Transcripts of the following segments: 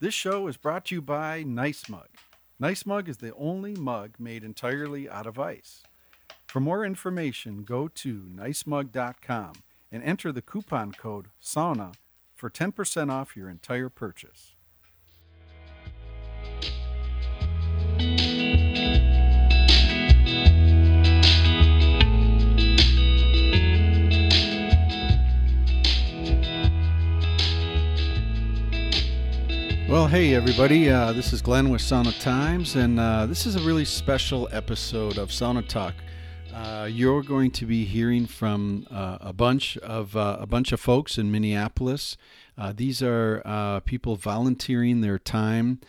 This show is brought to you by Nice Mug. Nice Mug is the only mug made entirely out of ice. For more information, go to nicemug.com and enter the coupon code SAUNA for 10% off your entire purchase. Well, hey, everybody. Uh, this is Glenn with Sauna Times, and uh, this is a really special episode of Sauna Talk. Uh, you're going to be hearing from uh, a bunch of uh, a bunch of folks in Minneapolis. Uh, these are people volunteering their time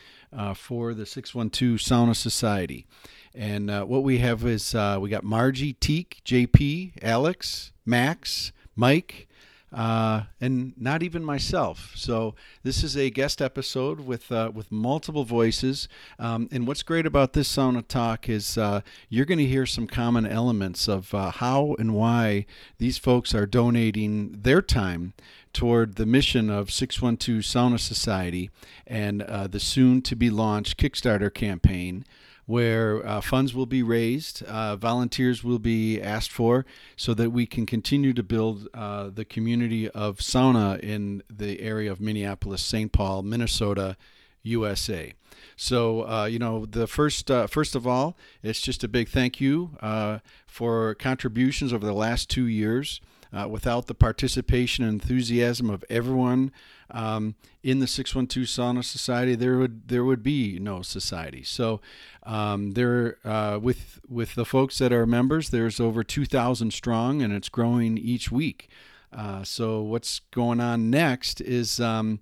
for the 612 Sauna Society. And what we have is we got Margie, Teak, JP, Alex, Max, Mike, uh, and not even myself. So this is a guest episode with uh, with multiple voices. Um, and what's great about this sauna talk is uh, you're going to hear some common elements of uh, how and why these folks are donating their time toward the mission of 612 Sauna Society and uh, the soon to be launched Kickstarter campaign where uh, funds will be raised, uh, volunteers will be asked for, so that we can continue to build uh, the community of sauna in the area of Minneapolis, St. Paul, Minnesota, USA. So, uh, you know, the first, uh, first of all, it's just a big thank you uh, for contributions over the last two years. Uh, without the participation and enthusiasm of everyone um, in the 612 Sauna Society, there would there would be no society. So um, there, uh, with with the folks that are members, there's over 2,000 strong, and it's growing each week. Uh, so what's going on next is. Um,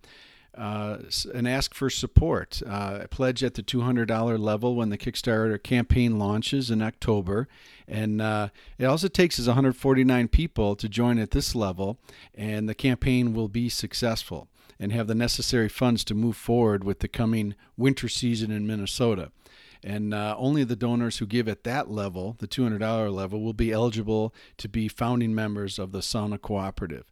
uh, and ask for support. Uh, pledge at the $200 level when the Kickstarter campaign launches in October. And uh, it also takes is 149 people to join at this level, and the campaign will be successful and have the necessary funds to move forward with the coming winter season in Minnesota. And uh, only the donors who give at that level, the $200 level, will be eligible to be founding members of the Sauna Cooperative.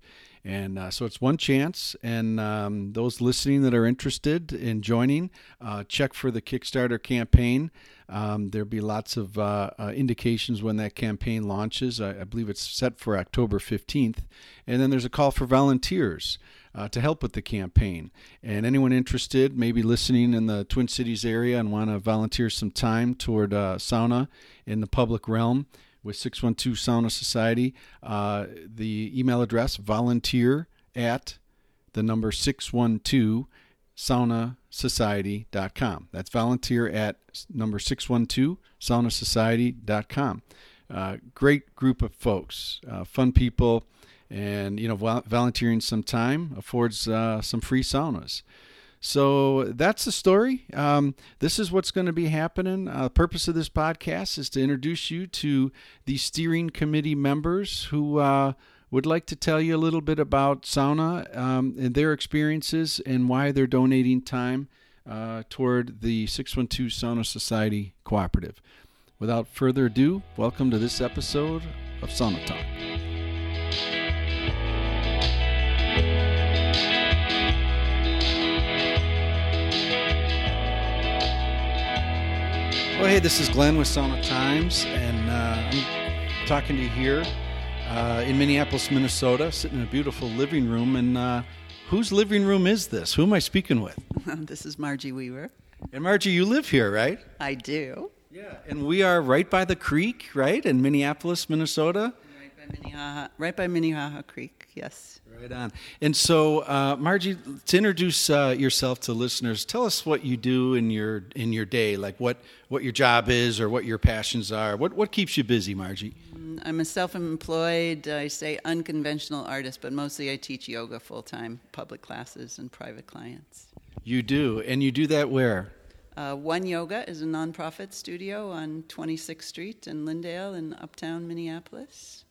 And uh, so it's one chance. And um, those listening that are interested in joining, uh, check for the Kickstarter campaign. Um, there'll be lots of uh, uh indications when that campaign launches. I, I, believe it's set for October 15th. And then there's a call for volunteers. Uh, to help with the campaign. And anyone interested, maybe listening in the Twin Cities area and want to volunteer some time toward uh, sauna in the public realm, with 612 Sauna Society. Uh, the email address volunteer at the number 612 saunasociety.com. That's volunteer at number 612 saunasociety.com. Uh, great group of folks, uh, fun people, and you know, volunteering some time affords uh, some free saunas. So that's the story. Um, this is what's going to be happening. Uh, the purpose of this podcast is to introduce you to the steering committee members who uh, would like to tell you a little bit about sauna um, and their experiences and why they're donating time uh, toward the 612 Sauna Society Cooperative. Without further ado, welcome to this episode of Sauna Talk. Well, hey, this is Glenn with Sauna Times, and uh, I'm talking to you here uh, in Minneapolis, Minnesota, sitting in a beautiful living room. And uh, whose living room is this? Who am I speaking with? this is Margie Weaver. And Margie, you live here, right? I do. Yeah, and we are right by the creek, right, in Minneapolis, Minnesota. Right by Minnehaha, right by Minnehaha Creek. Yes. Right on. And so, uh, Margie, to introduce uh, yourself to listeners, tell us what you do in your in your day, like what, what your job is or what your passions are. What what keeps you busy, Margie? Mm, I'm a self-employed, I say unconventional artist, but mostly I teach yoga full time, public classes, and private clients. You do, and you do that where? Uh, One Yoga is a nonprofit studio on 26th Street in Lyndale in Uptown Minneapolis.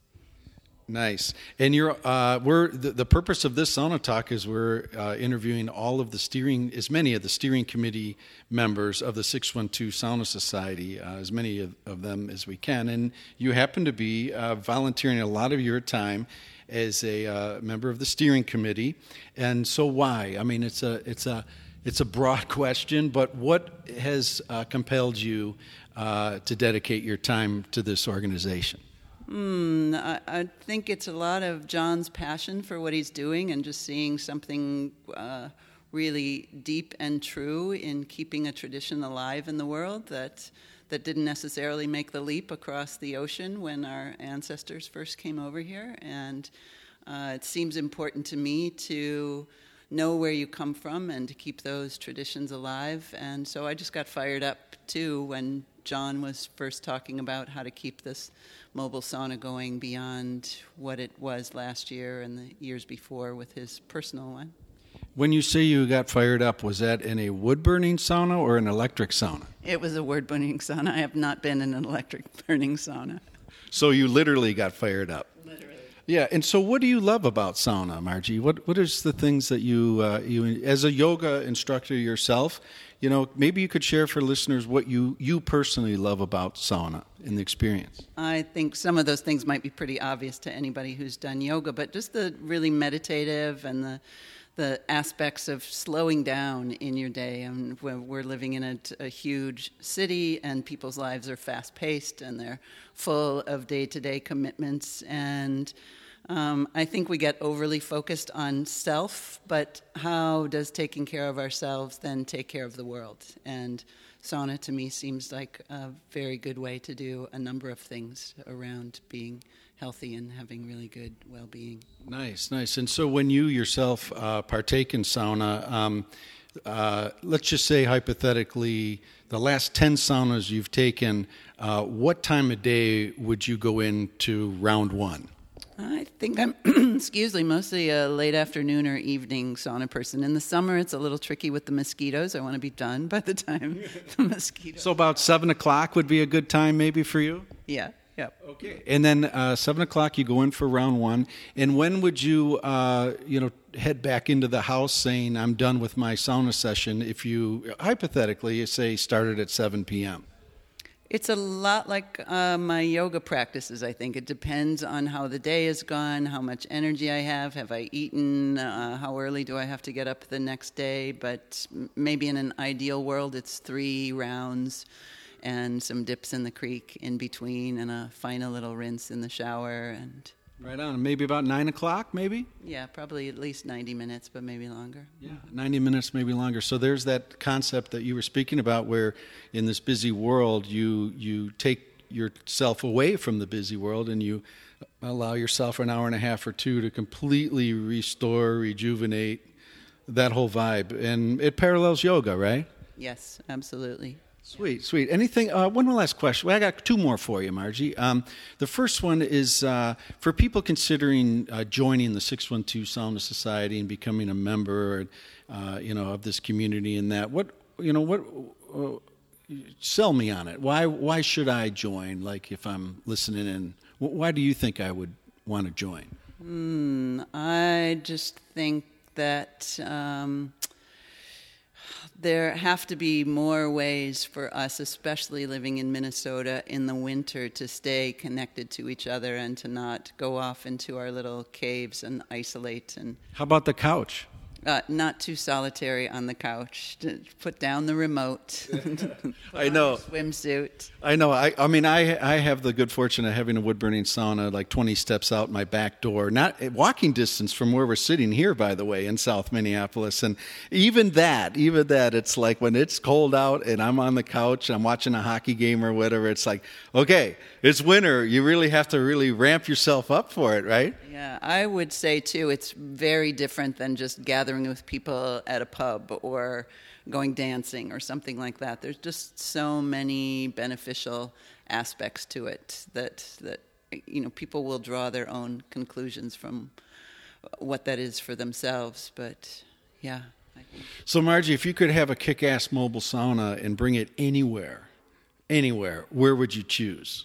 Nice. And you're uh, we're the, the, purpose of this sauna talk is we're uh, interviewing all of the steering, as many of the steering committee members of the 612 Sauna Society, uh, as many of, of, them as we can. And you happen to be uh, volunteering a lot of your time as a uh, member of the steering committee. And so why? I mean, it's a it's a It's a broad question, but what has uh, compelled you to dedicate your time to this organization? Mm, I, I, think it's a lot of John's passion for what he's doing and just seeing something uh, really deep and true in keeping a tradition alive in the world that that didn't necessarily make the leap across the ocean when our ancestors first came over here. And uh, it seems important to me to know where you come from and to keep those traditions alive. And so I just got fired up too when John was first talking about how to keep this mobile sauna going beyond what it was last year and the years before with his personal one. When you say you got fired up, was that in a wood burning sauna or an electric sauna? It was a wood burning sauna. I have not been in an electric burning sauna. So you literally got fired up. Yeah, and so what do you love about sauna, Margie? What what is the things that you uh, you as a yoga instructor yourself? You know, maybe you could share for listeners what you you personally love about sauna in the experience. I think some of those things might be pretty obvious to anybody who's done yoga, but just the really meditative and the the aspects of slowing down in your day. And we're living in a, a huge city, and people's lives are fast paced and they're full of day to day commitments. And um, I think we get overly focused on self, but how does taking care of ourselves then take care of the world? And sauna to me seems like a very good way to do a number of things around being healthy and having really good well being. Nice, nice. And so when you yourself uh, partake in sauna, um, uh, let's just say hypothetically, the last 10 saunas you've taken, uh, what time of day would you go into round one? I think I'm, excuse me, mostly a late afternoon or evening sauna person. In the summer, it's a little tricky with the mosquitoes. I want to be done by the time the mosquitoes. So about seven o'clock would be a good time, maybe for you. Yeah. Yep. Okay. And then uh, seven o'clock, you go in for round one. And when would you, uh, you know, head back into the house saying, "I'm done with my sauna session"? If you hypothetically say started at seven p.m. It's a lot like uh, my yoga practices, I think. It depends on how the day has gone, how much energy I have, have I eaten, uh, how early do I have to get up the next day. But maybe in an ideal world, it's three rounds and some dips in the creek in between, and a final little rinse in the shower. And right on, maybe about nine o'clock, maybe. Yeah, probably at least ninety minutes, but maybe longer. Yeah, ninety minutes, maybe longer. So there's that concept that you were speaking about, where in this busy world, you you take yourself away from the busy world and you allow yourself an hour and a half or two to completely restore, rejuvenate that whole vibe. And it parallels yoga, right? Yes, absolutely. Sweet, sweet. Anything? Uh, one last question. Well, I got two more for you, Margie. Um, the first one is uh, for people considering uh, joining the Six One Two Sauna Society and becoming a member, uh, you know, of this community. And that, what you know, what uh, sell me on it. Why? Why should I join? Like, if I'm listening, and why do you think I would want to join? Mm, I just think that. Um, there have to be more ways for us, especially living in Minnesota in the winter, to stay connected to each other and to not go off into our little caves and isolate. And how about the couch? Uh, not too solitary on the couch. Put down the remote. I know swimsuit. I know. I, I mean, I I have the good fortune of having a wood burning sauna like 20 steps out my back door, not walking distance from where we're sitting here, by the way, in South Minneapolis. And even that, even that, it's like when it's cold out and I'm on the couch, and I'm watching a hockey game or whatever. It's like, okay, it's winter. You really have to really ramp yourself up for it, right? Yeah, I would say too, it's very different than just gathering with people at a pub or going dancing or something like that. There's just so many beneficial aspects to it that that you know people will draw their own conclusions from what that is for themselves. But yeah. So Margie, if you could have a kick-ass mobile sauna and bring it anywhere, anywhere, where would you choose?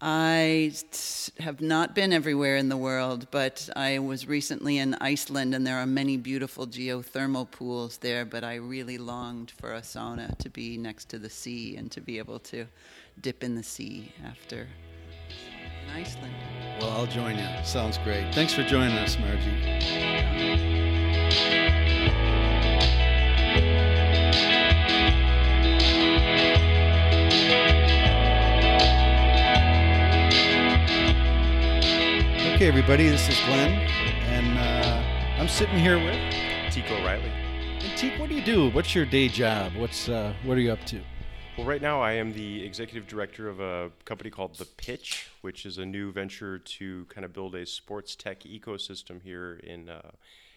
I have not been everywhere in the world, but I was recently in Iceland and there are many beautiful geothermal pools there. But I really longed for a sauna to be next to the sea and to be able to dip in the sea after in Iceland. Well, I'll join you. Sounds great. Thanks for joining us, Margie. Okay, everybody, this is Glenn, and uh, I'm sitting here with Teak O'Reilly. And Teak, what do you do? What's your day job? What's uh, what are you up to? Well, right now I am the executive director of a company called The Pitch, which is a new venture to kind of build a sports tech ecosystem here in uh,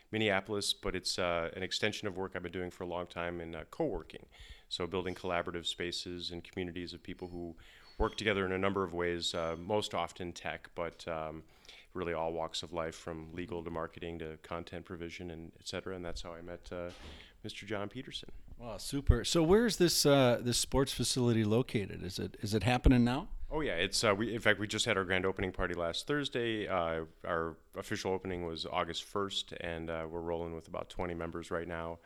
Minneapolis. But it's uh, an extension of work I've been doing for a long time in uh, co-working, so building collaborative spaces and communities of people who work together in a number of ways. Uh, most often tech, but um, really all walks of life, from legal to marketing to content provision and et cetera. And that's how I met uh, Mr. John Peterson. Wow, super. So where's this uh, this sports facility located? Is it is it happening now? Oh yeah, it's uh, we. In fact, we just had our grand opening party last Thursday. Uh, our official opening was August first, and uh, we're rolling with about 20 members right now,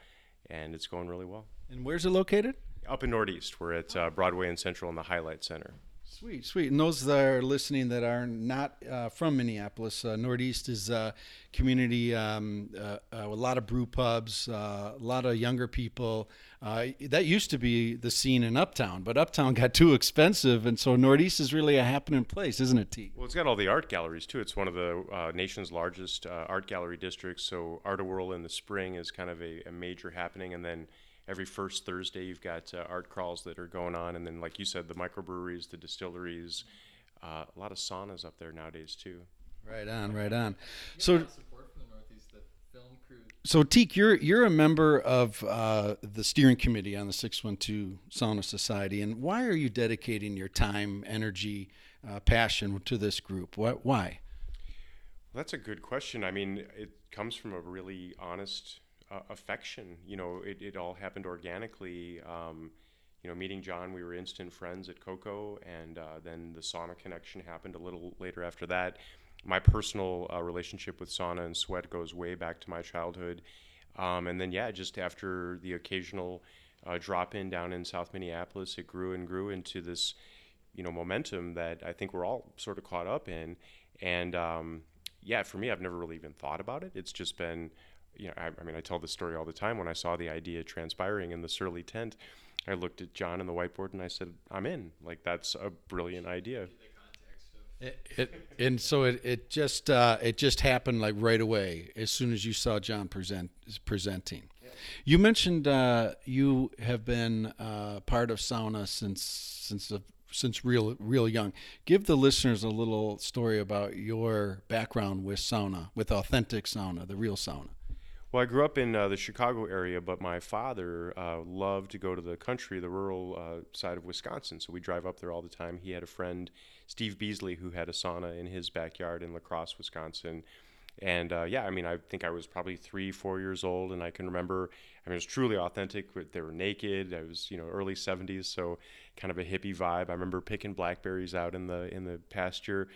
and it's going really well. And where's it located? Up in Northeast, we're at uh, Broadway and Central in the Highlight Center. Sweet, sweet. And those that are listening that are not uh, from Minneapolis, uh, Northeast is a community um, uh, uh a lot of brew pubs, uh, a lot of younger people. Uh, that used to be the scene in Uptown, but Uptown got too expensive, and so Northeast is really a happening place, isn't it, T? Well, it's got all the art galleries too. It's one of the nation's largest art gallery districts. So Art-A-Whirl in the spring is kind of a, a major happening, and then every first Thursday you've got uh, art crawls that are going on, and then like you said, the microbreweries, the distilleries, uh, a lot of saunas up there nowadays too. Right on, right on. So. So Teak, you're you're a member of uh, the steering committee on the 612 Sauna Society, and why are you dedicating your time, energy, uh, passion to this group? What, why? Well, that's a good question. I mean, it comes from a really honest uh, affection. You know, it, it all happened organically. Um, you know, meeting John, we were instant friends at Coco, and uh, then the sauna connection happened a little later after that. My personal uh, relationship with sauna and sweat goes way back to my childhood. Um, and then, yeah, just after the occasional uh, drop in down in South Minneapolis, it grew and grew into this, you know, momentum that I think we're all sort of caught up in. And um, yeah, for me, I've never really even thought about it. It's just been you know, I, I, mean, I tell this story all the time. When I saw the idea transpiring in the Surly tent, I looked at John and the whiteboard and I said, "I'm in. Like that's a brilliant idea." It, it, and so it, it just uh, it just happened like right away as soon as you saw John present presenting. Yeah. You mentioned uh, you have been uh, part of sauna since since the, since real real young. Give the listeners a little story about your background with sauna, with authentic sauna, the real sauna. Well, I grew up in uh, the Chicago area, but my father uh, loved to go to the country, the rural uh, side of Wisconsin. So we drive up there all the time. He had a friend, Steve Beasley, who had a sauna in his backyard in La Crosse, Wisconsin. And uh, yeah, I mean, I think I was probably three, four years old, and I can remember. I mean, it was truly authentic. They were naked. I was, you know, early '70s, so kind of a hippie vibe. I remember picking blackberries out in the in the pasture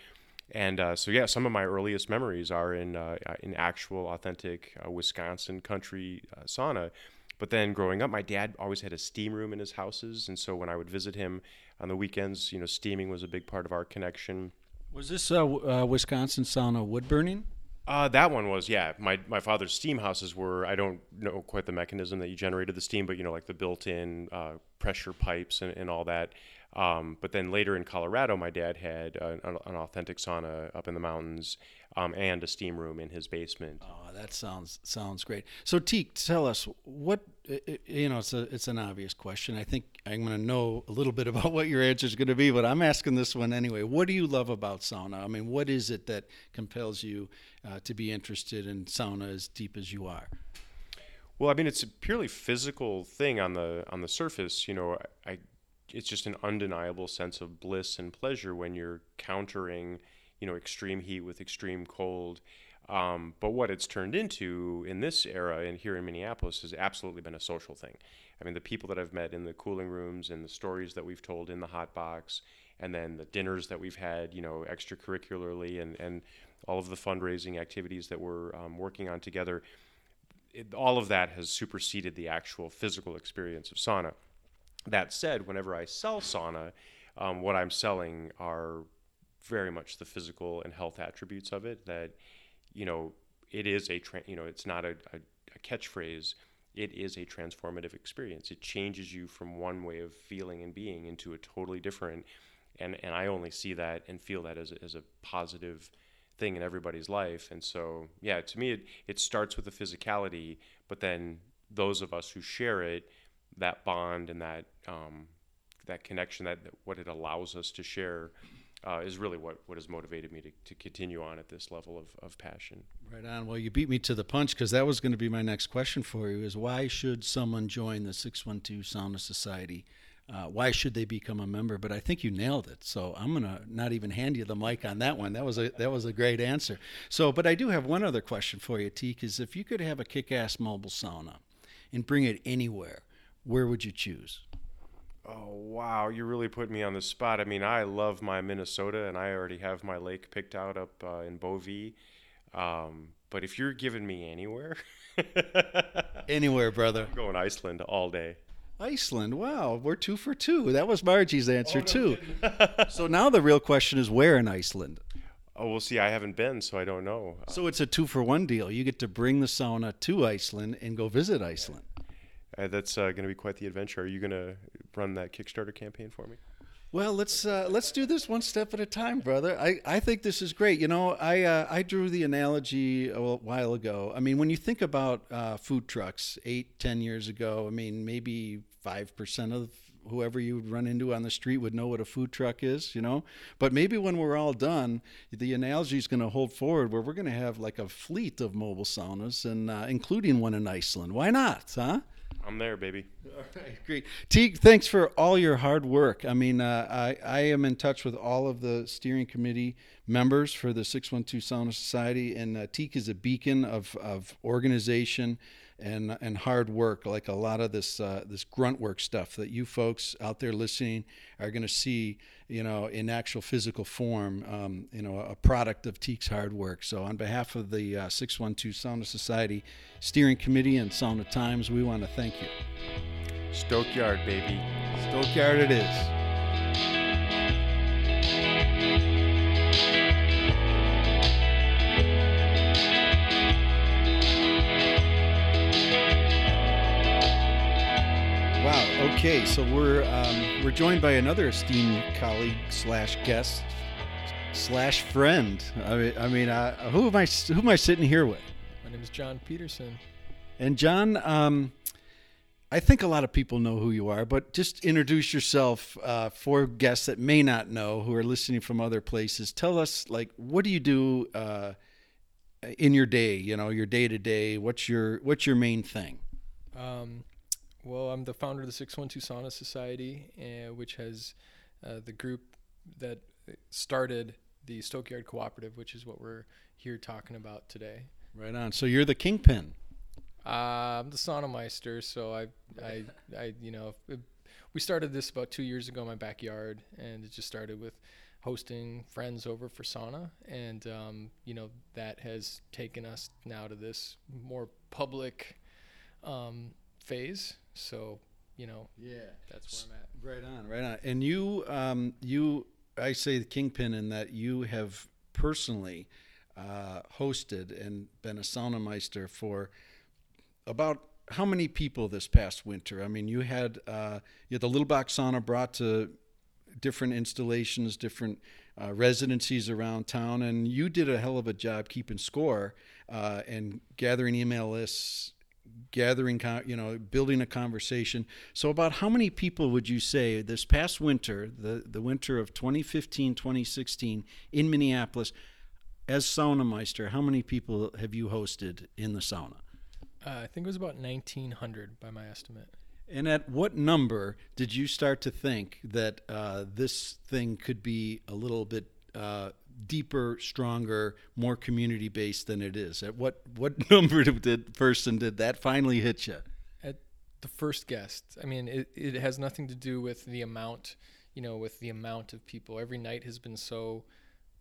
and uh, so, yeah, some of my earliest memories are in uh, in actual, authentic uh, Wisconsin country uh, sauna. But then, growing up, my dad always had a steam room in his houses, and so when I would visit him on the weekends, you know, steaming was a big part of our connection. Was this uh, uh, Wisconsin sauna wood burning? Uh, that one was, yeah. My my father's steam houses were. I don't know quite the mechanism that you generated the steam, but you know, like the built-in uh, pressure pipes and, and all that. Um, but then later in Colorado, my dad had an, an authentic sauna up in the mountains um, and a steam room in his basement. Oh, that sounds sounds great. So, Teak, tell us what you know. It's a it's an obvious question. I think I'm going to know a little bit about what your answer is going to be, but I'm asking this one anyway. What do you love about sauna? I mean, what is it that compels you uh, to be interested in sauna as deep as you are? Well, I mean, it's a purely physical thing on the on the surface. You know, I it's just an undeniable sense of bliss and pleasure when you're countering, you know, extreme heat with extreme cold. Um, but what it's turned into in this era and here in Minneapolis has absolutely been a social thing. I mean, the people that I've met in the cooling rooms and the stories that we've told in the hot box, and then the dinners that we've had, you know, extracurricularly, and, and all of the fundraising activities that we're um, working on together, it, all of that has superseded the actual physical experience of sauna. That said, whenever I sell sauna, um, what I'm selling are very much the physical and health attributes of it. That you know, it is a tra- you know, it's not a, a, a catchphrase. It is a transformative experience. It changes you from one way of feeling and being into a totally different. And and I only see that and feel that as a, as a positive thing in everybody's life. And so, yeah, to me, it, it starts with the physicality, but then those of us who share it, that bond and that um, that connection, that, that what it allows us to share, uh, is really what, what has motivated me to, to continue on at this level of, of passion. Right on. Well, you beat me to the punch because that was going to be my next question for you: is why should someone join the Six One Two Sauna Society? Uh, why should they become a member? But I think you nailed it. So I'm gonna not even hand you the mic on that one. That was a that was a great answer. So, but I do have one other question for you, Teak. Is if you could have a kick-ass mobile sauna and bring it anywhere, where would you choose? Oh wow, you really put me on the spot. I mean, I love my Minnesota, and I already have my lake picked out up uh, in Bovey. Um, but if you're giving me anywhere, anywhere, brother, I'm going Iceland all day. Iceland. Wow, we're two for two. That was Margie's answer oh, no too. so now the real question is where in Iceland? Oh, we'll see. I haven't been, so I don't know. So it's a two for one deal. You get to bring the sauna to Iceland and go visit Iceland. Uh, that's uh, going to be quite the adventure. Are you going to run that Kickstarter campaign for me? Well, let's uh, let's do this one step at a time, brother. I, I think this is great. You know, I uh, I drew the analogy a while ago. I mean, when you think about uh, food trucks, eight ten years ago, I mean, maybe five percent of whoever you would run into on the street would know what a food truck is, you know. But maybe when we're all done, the analogy is going to hold forward where we're going to have like a fleet of mobile saunas, and uh, including one in Iceland. Why not, huh? I'm there, baby. All right, great. Teague, thanks for all your hard work. I mean, uh, I, I am in touch with all of the steering committee members for the 612 Sauna Society, and uh, Teague is a beacon of, of organization and and hard work, like a lot of this uh, this grunt work stuff that you folks out there listening are going to see, you know, in actual physical form, um, you know, a product of Teak's hard work. So, on behalf of the uh, 612 Sauna Society Steering Committee and Sauna Times, we want to thank you. Stokeyard, baby. Stokeyard it is. Okay, so we're um, we're joined by another esteemed colleague slash guest slash friend. I mean, I mean, uh, who am I? Who am I sitting here with? My name is John Peterson. And John, um, I think a lot of people know who you are, but just introduce yourself uh, for guests that may not know who are listening from other places. Tell us, like, what do you do uh, in your day? You know, your day to day. What's your What's your main thing? Um, well, I'm the founder of the 612 Sauna Society, uh, which has uh, the group that started the Stokeyard Cooperative, which is what we're here talking about today. Right on. So you're the kingpin. Uh, I'm the sauna meister. So I, I, I, you know, it, we started this about two years ago in my backyard, and it just started with hosting friends over for sauna, and um, you know that has taken us now to this more public um, phase so, you know, yeah, that's where I'm at. Right on, right on. And you, um, you, I say the kingpin in that you have personally uh, hosted and been a sauna meister for about how many people this past winter? I mean, you had uh, you had the little box sauna brought to different installations, different uh, residencies around town, and you did a hell of a job keeping score uh, and gathering email lists gathering, you know, building a conversation. So, about how many people would you say this past winter, the, the winter of 2015, 2016 in Minneapolis, as sauna meister, how many people have you hosted in the sauna? Uh, I think it was about 1,900 by my estimate. And at what number did you start to think that uh, this thing could be a little bit uh, deeper, stronger, more community based than it is. At what what number did person did that finally hit you? At the first guest. I mean, it it has nothing to do with the amount, you know, with the amount of people. Every night has been so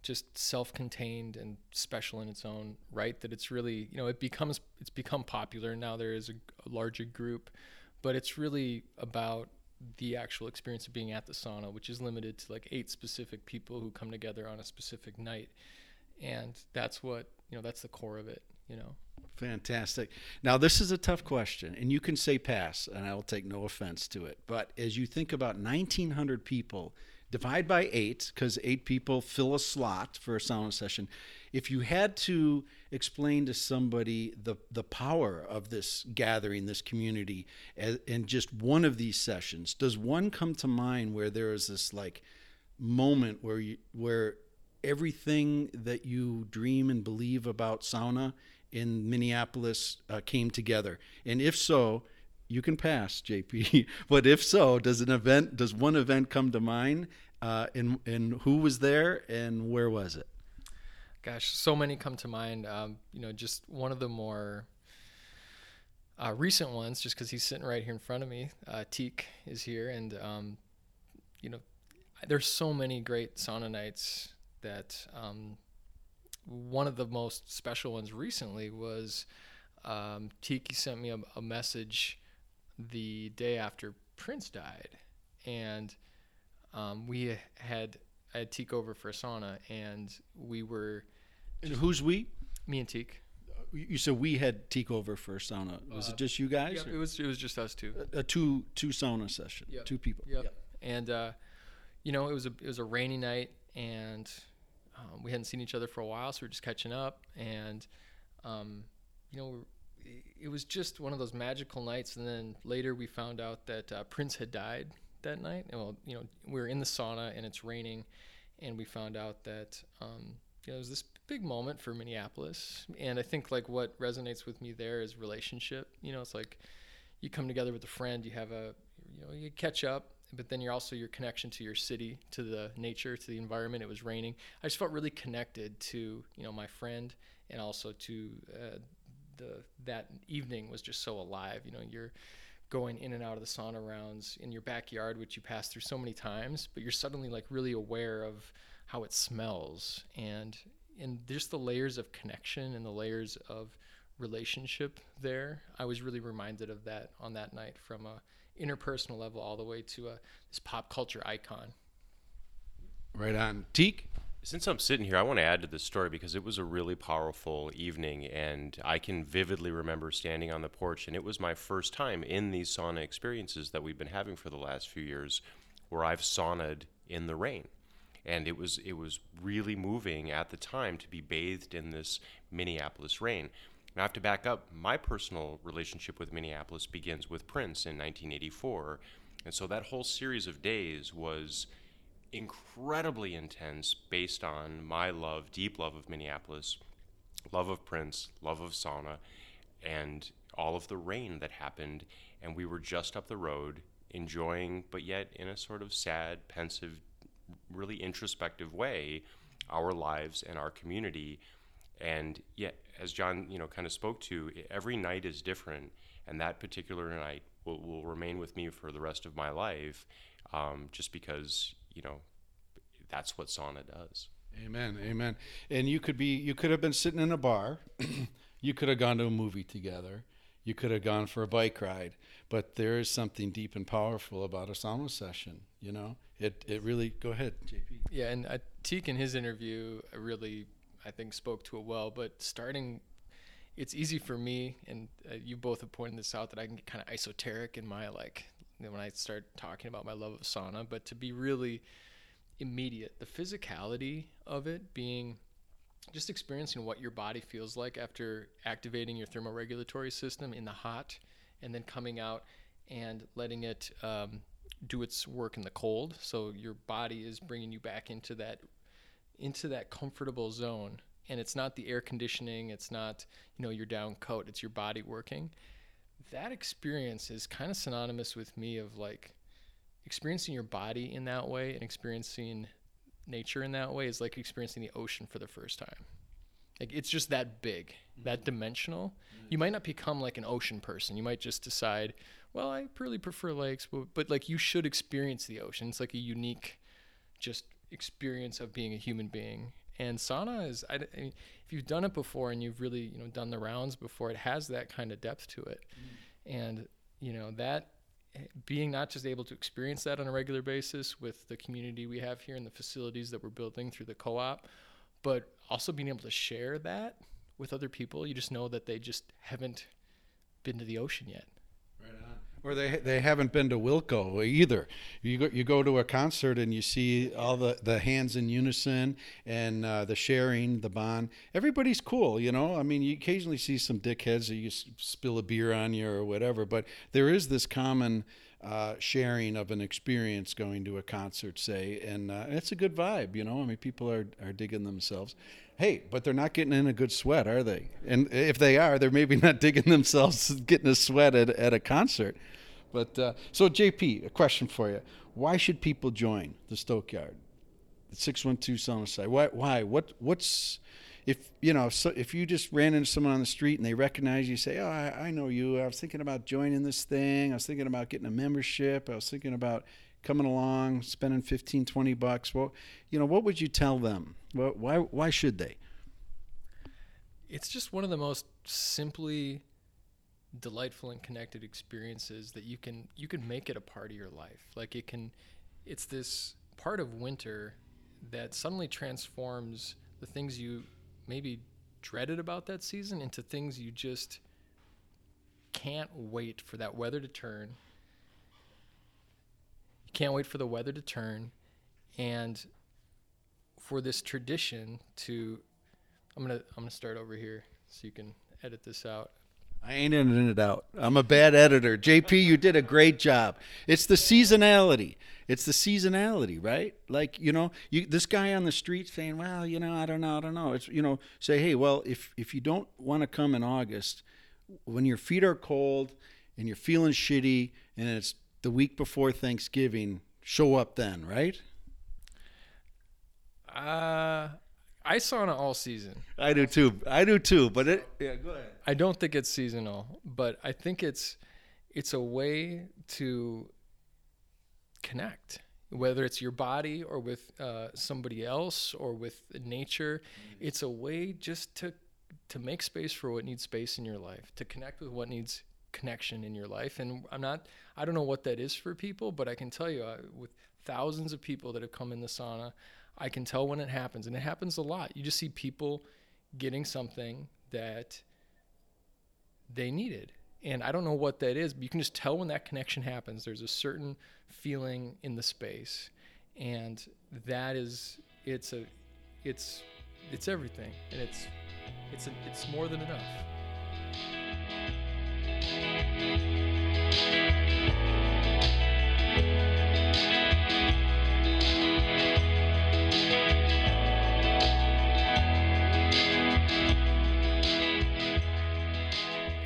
just self-contained and special in its own right that it's really you know it becomes it's become popular now there is a, a larger group but it's really about the actual experience of being at the sauna, which is limited to like eight specific people who come together on a specific night. And that's what, you know, that's the core of it, you know. Fantastic. Now, this is a tough question, and you can say pass, and I will take no offense to it. But as you think about 1,900 people divide by eight because eight people fill a slot for a sauna session. If you had to explain to somebody the the power of this gathering, this community, in just one of these sessions, does one come to mind where there is this like moment where you where everything that you dream and believe about sauna in Minneapolis uh, came together? And if so, you can pass, JP. but if so, does an event, does one event come to mind? Uh, and and who was there and where was it? Gosh, so many come to mind. Um, you know, just one of the more uh, recent ones, just because he's sitting right here in front of me. Uh, Teak is here, and um, you know, there's so many great sauna nights that um, one of the most special ones recently was um, Tiki sent me a, a message the day after Prince died, and um, we had I had Teak over for a sauna, and we were. And who's we? Me and Teak. You said we had Teak over for a sauna. Was uh, it just you guys? Yeah, it was. It was just us two. A, a two two sauna session. Yep. Two people. Yep. yep. And uh, you know, it was a it was a rainy night, and um, we hadn't seen each other for a while, so we are just catching up, and um, you know, it was just one of those magical nights. And then later we found out that uh, Prince had died that night. And well, you know, we were in the sauna and it's raining, and we found out that um, you know, it was this big moment for Minneapolis. And I think like what resonates with me there is relationship. You know, it's like you come together with a friend, you have a, you know, you catch up, but then you're also your connection to your city, to the nature, to the environment. It was raining. I just felt really connected to you know my friend and also to uh, the that evening was just so alive. You know, you're going in and out of the sauna rounds in your backyard, which you pass through so many times, but you're suddenly like really aware of how it smells and and just the layers of connection and the layers of relationship there. I was really reminded of that on that night from a interpersonal level all the way to a this pop culture icon. Right on. Teak? Since I'm sitting here, I want to add to this story because it was a really powerful evening, and I can vividly remember standing on the porch, and it was my first time in these sauna experiences that we've been having for the last few years, where I've saunaed in the rain, and it was it was really moving at the time to be bathed in this Minneapolis rain. Now, I have to back up. My personal relationship with Minneapolis begins with Prince in 1984, and so that whole series of days was incredibly intense based on my love, deep love of Minneapolis, love of Prince, love of sauna, and all of the rain that happened. And we were just up the road enjoying, but yet in a sort of sad, pensive, really introspective way, our lives and our community. And yet, as John, you know, kind of spoke to, every night is different, and that particular night will, will remain with me for the rest of my life, um, just because you know, that's what sauna does. Amen. Amen. And you could be you could have been sitting in a bar. you could have gone to a movie together. You could have gone for a bike ride. But there is something deep and powerful about a sauna session, you know? It it really go ahead, JP. Yeah, and uh, Teak in his interview really I think spoke to it well, but starting it's easy for me and uh, you both have pointed this out that I can get kind of esoteric in my like when I start talking about my love of sauna, but to be really immediate, the physicality of it being just experiencing what your body feels like after activating your thermoregulatory system in the hot and then coming out and letting it um, do its work in the cold. So your body is bringing you back into that into that comfortable zone. And it's not the air conditioning it's not you know your down coat it's your body working that experience is kind of synonymous with me of like experiencing your body in that way and experiencing nature in that way is like experiencing the ocean for the first time. Like it's just that big, mm-hmm. that dimensional. Mm-hmm. You might not become like an ocean person. You might just decide, well, I really prefer lakes, but, but like you should experience the ocean. It's like a unique, just experience of being a human being. And sauna is, I, I mean, if you've done it before and you've really, you know, done the rounds before, it has that kind of depth to it. Mm. And, you know, that being not just able to experience that on a regular basis with the community we have here and the facilities that we're building through the co-op, but also being able to share that with other people. You just know that they just haven't been to the ocean yet. Or they they haven't been to Wilco either. You go you go to a concert and you see all the, the hands in unison and uh, the sharing, the bond. Everybody's cool, you know. I mean, you occasionally see some dickheads that you spill a beer on you or whatever, but there is this common uh, sharing of an experience going to a concert, say, and uh, it's a good vibe, you know. I mean, people are are digging themselves. Hey, but they're not getting in a good sweat, are they? And if they are, they're maybe not digging themselves getting a sweat at, at a concert. But uh, so, JP, a question for you: Why should people join the Stokeyard, the six one two site? Why? Why? What? What's if you know so if you just ran into someone on the street and they recognize you say oh I, I, know you. I was thinking about joining this thing. I was thinking about getting a membership. I was thinking about coming along spending 15 20 bucks. Well you know what would you tell them? Well, why why should they? It's just one of the most simply delightful and connected experiences that you can you can make it a part of your life. Like it can it's this part of winter that suddenly transforms the things you maybe dreaded about that season into things you just can't wait for that weather to turn. You can't wait for the weather to turn and for this tradition to I'm going to I'm going to start over here so you can edit this out. I ain't editing it out. I'm a bad editor. JP, you did a great job. It's the seasonality. It's the seasonality, right? Like you know, you, this guy on the street saying, "Well, you know, I don't know, I don't know." It's you know, say, "Hey, well, if if you don't want to come in August, when your feet are cold and you're feeling shitty, and it's the week before Thanksgiving, show up then, right?" Uh I sauna all season. I do too. I do too. But it. Yeah, go ahead. I don't think it's seasonal, but I think it's it's a way to connect, whether it's your body or with uh, somebody else or with nature. It's a way just to to make space for what needs space in your life, to connect with what needs connection in your life. And I'm not. I don't know what that is for people, but I can tell you, uh, with thousands of people that have come in the sauna I can tell when it happens, and it happens a lot. You just see people getting something that they needed. And I don't know what that is, but you can just tell when that connection happens. There's a certain feeling in the space. And that is it's a it's it's everything. And it's it's a, it's more than enough.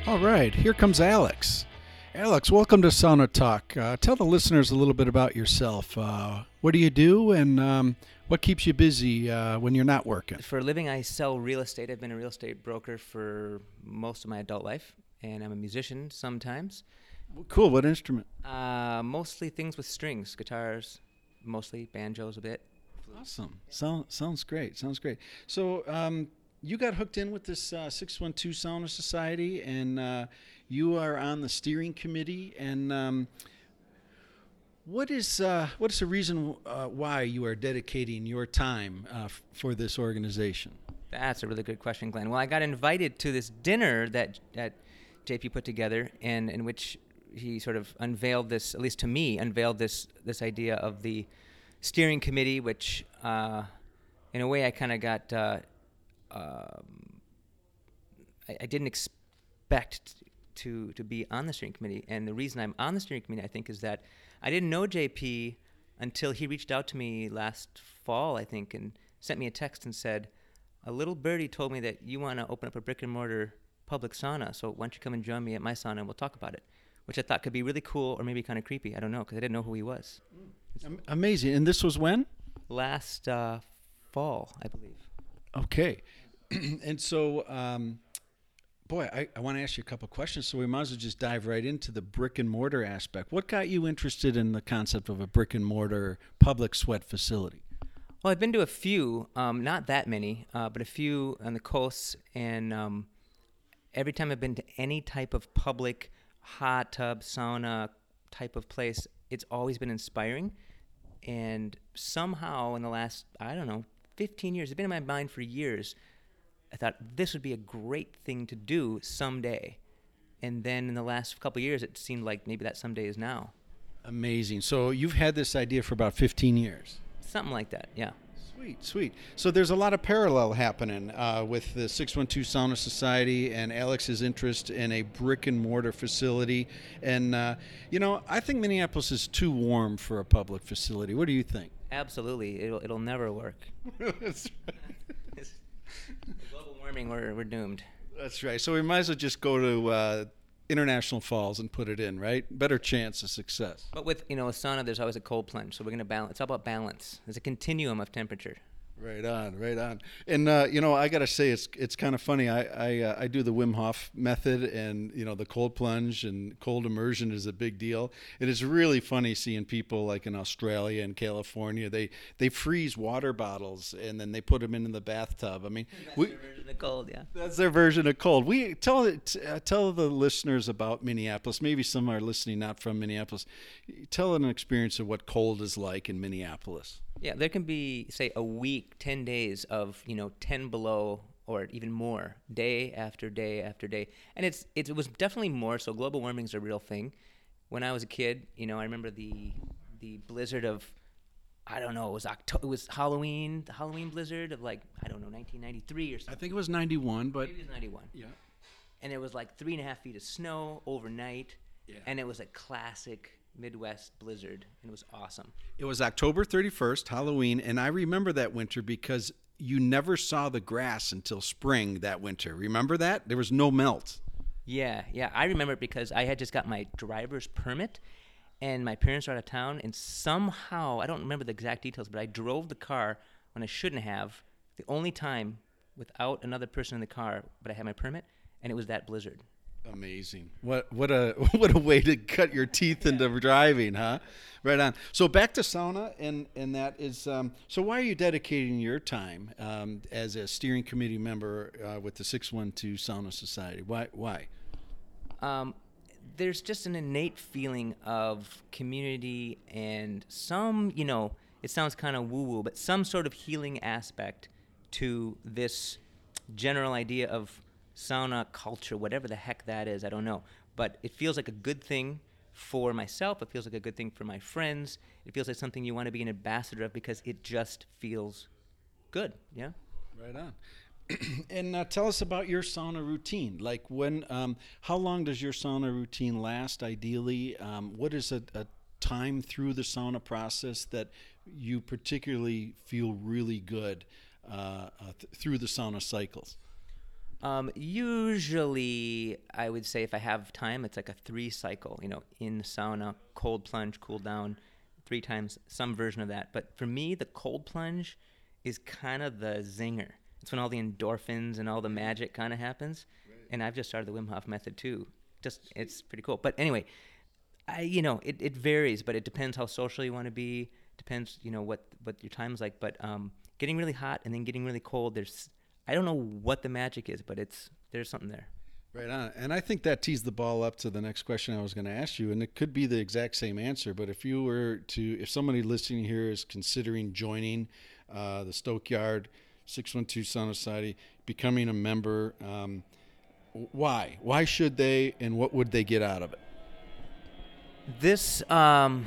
All right, here comes Alex. Alex, welcome to Sauna Talk. Uh, tell the listeners a little bit about yourself. Uh, what do you do, and um, what keeps you busy uh, when you're not working? For a living, I sell real estate. I've been a real estate broker for most of my adult life, and I'm a musician sometimes. Cool. What instrument? Uh, mostly things with strings, guitars, mostly banjos a bit. Awesome. Sound, sounds great. Sounds great. So, um, you got hooked in with this uh, 612 Sauna Society, and uh, you are on the steering committee. And um, what is uh, what is the reason uh, why you are dedicating your time uh, f- for this organization? That's a really good question, Glenn. Well, I got invited to this dinner that that JP put together, and in which he sort of unveiled this, at least to me, unveiled this this idea of the steering committee, which uh, in a way I kind of got um, I, I, didn't expect to to be on the steering committee. And the reason I'm on the steering committee, I think, is that I didn't know JP until he reached out to me last fall, I think, and sent me a text and said, "A little birdie told me that you want to open up a brick and mortar public sauna. So why don't you come and join me at my sauna and we'll talk about it." Which I thought could be really cool or maybe kind of creepy. I don't know because I didn't know who he was. Amazing. And this was when? Last uh, fall, I believe. Okay. and so, um, boy, I, I want to ask you a couple questions. So we might as well just dive right into the brick and mortar aspect. What got you interested in the concept of a brick and mortar public sweat facility? Well, I've been to a few, um, not that many, uh, but a few on the coasts. And um, every time I've been to any type of public hot tub, sauna type of place, it's always been inspiring. And somehow in the last, I don't know, 15 years, it's been in my mind for years I thought this would be a great thing to do someday. and then in the last couple of years, it seemed like maybe that someday is now. Amazing. So you've had this idea for about 15 years. Something like that, yeah. Sweet, sweet. So there's a lot of parallel happening uh, with the 612 Sauna Society and Alex's interest in a brick and mortar facility. And, uh, you know, I think Minneapolis is too warm for a public facility. What do you think? Absolutely, it'll it'll never work. Warming, we're we're doomed. That's right. So we might as well just go to uh, International Falls and put it in, right? Better chance of success. But with you know a sauna, there's always a cold plunge, so we're gonna balance. It's all about balance. There's a continuum of temperature. Right on, right on. And uh, you know, I gotta say, it's it's kind of funny. I I, uh, I do the Wim Hof method, and you know, the cold plunge and cold immersion is a big deal. It is really funny seeing people like in Australia and California. They they freeze water bottles and then they put them in the bathtub. I mean, that's we. The cold, yeah. That's their version of cold. We tell it, uh, tell the listeners about Minneapolis. Maybe some are listening not from Minneapolis. Tell an experience of what cold is like in Minneapolis. Yeah, there can be say a week, ten days of you know ten below or even more, day after day after day, and it's, it's it was definitely more. So global warming is a real thing. When I was a kid, you know, I remember the the blizzard of I don't know, it was October, it was Halloween, the Halloween blizzard of like I don't know, 1993 or something. I think it was 91, but Maybe it was 91. yeah. and it was like three and a half feet of snow overnight, Yeah. and it was a classic Midwest blizzard, and it was awesome. It was October 31st, Halloween, and I remember that winter because you never saw the grass until spring that winter. Remember that? There was no melt. Yeah, yeah, I remember it because I had just got my driver's permit, and my parents were out of town, and somehow I don't remember the exact details, but I drove the car when I shouldn't have. The only time without another person in the car, but I had my permit, and it was that blizzard. Amazing. What what a what a way to cut your teeth into driving, huh? Right on. So back to sauna, and and that is. Um, so why are you dedicating your time um, as a steering committee member uh, with the Six One Two Sauna Society? Why why? um, there's just an innate feeling of community and some, you know, it sounds kind of woo woo, but some sort of healing aspect to this general idea of sauna culture, whatever the heck that is, I don't know. But it feels like a good thing for myself. It feels like a good thing for my friends. It feels like something you want to be an ambassador of because it just feels good. Yeah. Right on. and uh, tell us about your sauna routine. Like when, um, how long does your sauna routine last? Ideally, um, what is a, a time through the sauna process that you particularly feel really good uh, uh, th- through the sauna cycles? Um, usually, I would say if I have time, it's like a three cycle. You know, in the sauna, cold plunge, cool down, three times, some version of that. But for me, the cold plunge is kind of the zinger. It's when all the endorphins and all the magic kind of happens. And I've just started the Wim Hof method too. Just it's pretty cool. But anyway, I you know it, it varies, but it depends how social you want to be. Depends you know what what your time's like. But um, getting really hot and then getting really cold. There's I don't know what the magic is, but it's there's something there. Right on. And I think that tees the ball up to the next question I was going to ask you. And it could be the exact same answer. But if you were to, if somebody listening here is considering joining uh, the Stokeyard 612 Sauna Society, becoming a member, um, why? Why should they and what would they get out of it? This, um,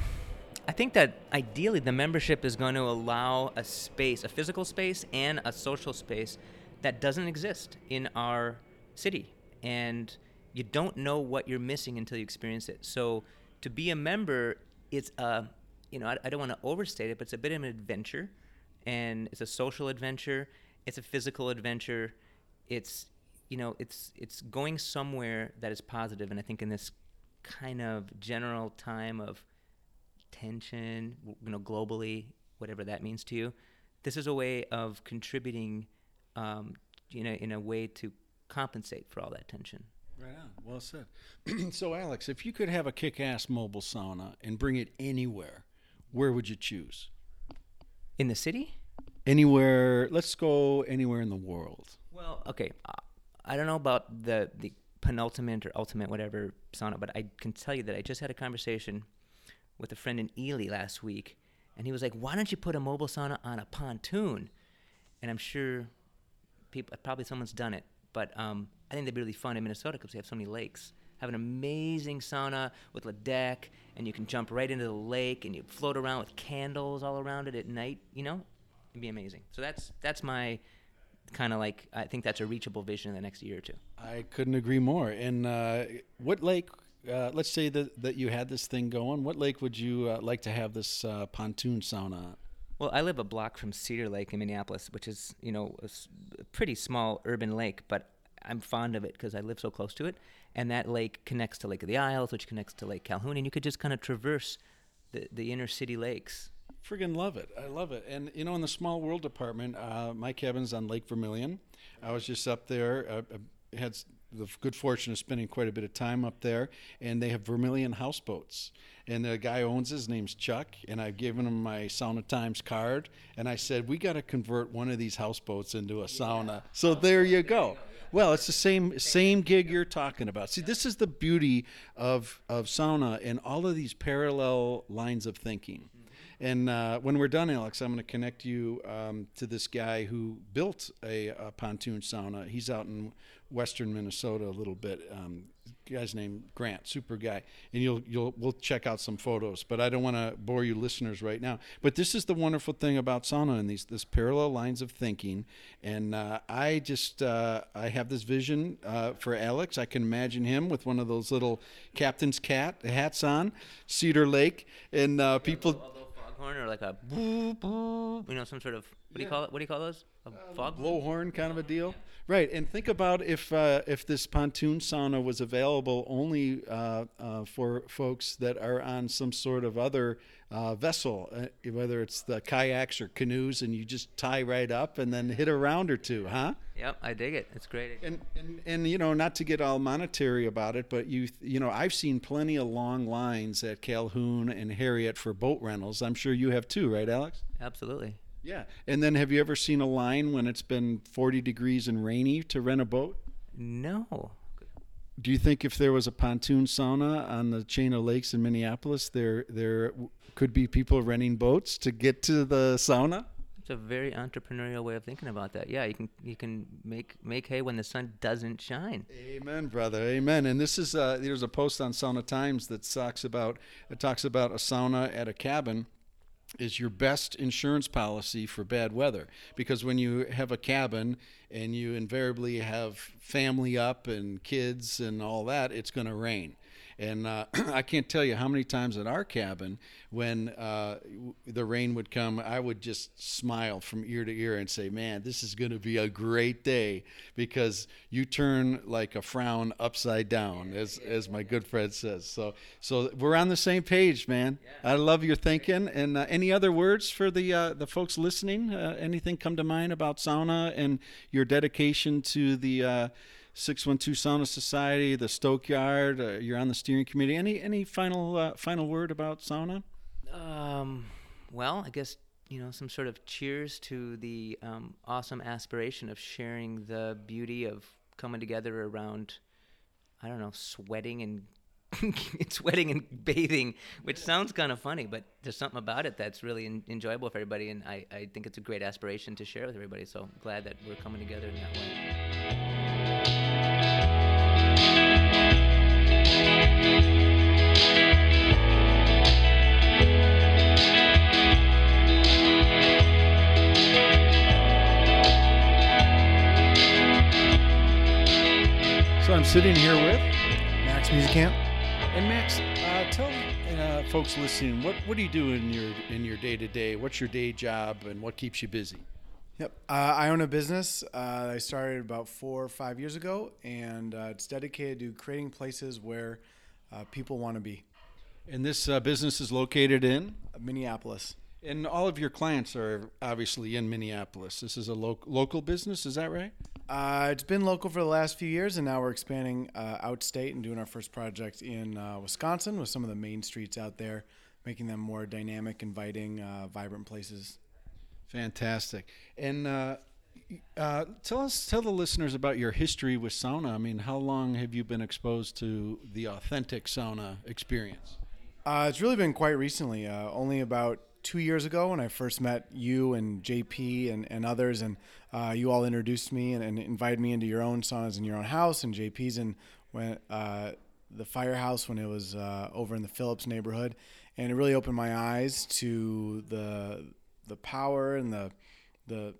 I think that ideally the membership is going to allow a space, a physical space, and a social space that doesn't exist in our city. And you don't know what you're missing until you experience it. So to be a member, it's a, you know, I, I don't want to overstate it, but it's a bit of an adventure. And it's a social adventure, it's a physical adventure. It's, you know, it's it's going somewhere that is positive. And I think in this kind of general time of tension, you know, globally, whatever that means to you. This is a way of contributing, um, you know, in a way to compensate for all that tension. Right on. Well said. so, Alex, if you could have a kick ass mobile sauna and bring it anywhere, where would you choose? In the city? Anywhere, let's go anywhere in the world. Well, okay. Uh, I don't know about the the penultimate or ultimate whatever sauna, but I can tell you that I just had a conversation with a friend in Ely last week, and he was like, "Why don't you put a mobile sauna on a pontoon?" And I'm sure people probably someone's done it, but um, I think they'd be really fun in Minnesota because we have so many lakes. have an amazing sauna with a deck, and you can jump right into the lake, and you float around with candles all around it at night. You know, it'd be amazing. So that's that's my kind of like I think that's a reachable vision in the next year or two. I couldn't agree more. And uh, what lake? Uh, let's say that, that you had this thing going. What lake would you uh, like to have this uh, pontoon sauna on? Well, I live a block from Cedar Lake in Minneapolis, which is you know a pretty small urban lake, but I'm fond of it because I live so close to it. And that lake connects to Lake of the Isles, which connects to Lake Calhoun, and you could just kind of traverse the, the inner city lakes. Friggin' love it. I love it. And, you know, in the small world department, uh, my cabin's on Lake Vermilion. I was just up there. Uh, I had the good fortune of spending quite a bit of time up there, and they have Vermilion houseboats. And the guy owns his name's Chuck, and I've given him my Sauna Times card, and I said, we got to convert one of these houseboats into a sauna. So there you go. Well, it's the same same gig you're talking about. See, this is the beauty of of sauna and all of these parallel lines of thinking. And uh, when we're done, Alex, I'm going to connect you um, to this guy who built a, a pontoon sauna. He's out in western Minnesota a little bit. Um, guy's named Grant, super guy, and you'll you'll we'll check out some photos. But I don't want to bore you listeners right now. But this is the wonderful thing about sauna and these this parallel lines of thinking. And uh, I just uh, I have this vision uh, for Alex. I can imagine him with one of those little captain's cat hats on, Cedar Lake, and uh, people. Foghorn or like a boo boo, you know, some sort of what do you call it? What do you call those? A fog? blowhorn kind of a deal. Right, and think about if uh, if this pontoon sauna was available only uh, uh, for folks that are on some sort of other uh, vessel, uh, whether it's the kayaks or canoes, and you just tie right up and then hit a round or two, huh? Yep, I dig it. It's great. And, and and you know, not to get all monetary about it, but you you know, I've seen plenty of long lines at Calhoun and Harriet for boat rentals. I'm sure you have too, right, Alex? Absolutely. Yeah. And then have you ever seen a line when it's been 40 degrees and rainy to rent a boat? No. Do you think if there was a pontoon sauna on the chain of lakes in Minneapolis, there there could be people renting boats to get to the sauna? It's a very entrepreneurial way of thinking about that. Yeah, you can you can make make hay when the sun doesn't shine. Amen, brother. Amen. And this is uh, there's a post on Sauna Times that talks about it talks about a sauna at a cabin is your best insurance policy for bad weather because when you have a cabin and you invariably have family up and kids and all that it's going to rain and uh, I can't tell you how many times at our cabin, when uh, the rain would come, I would just smile from ear to ear and say, "Man, this is going to be a great day," because you turn like a frown upside down, as as my good friend says. So, so we're on the same page, man. I love your thinking. And uh, any other words for the uh, the folks listening? Uh, anything come to mind about sauna and your dedication to the uh, 612 Sauna Society, the Stokeyard. Uh, you're on the steering committee. Any any final uh, final word about sauna? Um, well, I guess you know some sort of cheers to the um, awesome aspiration of sharing the beauty of coming together around. I don't know, sweating and sweating and bathing, which sounds kind of funny, but there's something about it that's really en- enjoyable for everybody, and I, I think it's a great aspiration to share with everybody. So glad that we're coming together in that way. So I'm sitting here with Max Musicant. and Max. Uh, tell uh, folks listening what what do you do in your in your day to day? What's your day job and what keeps you busy? Yep. Uh, I own a business. Uh, I started about four or five years ago, and uh, it's dedicated to creating places where uh, people want to be. And this uh, business is located in, Minneapolis. and all of your clients are obviously in Minneapolis. This is a lo- local business, is that right? Uh, it's been local for the last few years, and now we're expanding uh, outstate and doing our first project in uh, Wisconsin with some of the main streets out there, making them more dynamic, inviting, uh, vibrant places. Fantastic. And uh, uh, tell us, tell the listeners about your history with sauna. I mean, how long have you been exposed to the authentic sauna experience? Uh, it's really been quite recently. Uh, only about two years ago when I first met you and JP and, and others, and uh, you all introduced me and, and invited me into your own saunas in your own house and JP's. And when uh, the firehouse when it was uh, over in the Phillips neighborhood, and it really opened my eyes to the the power and the the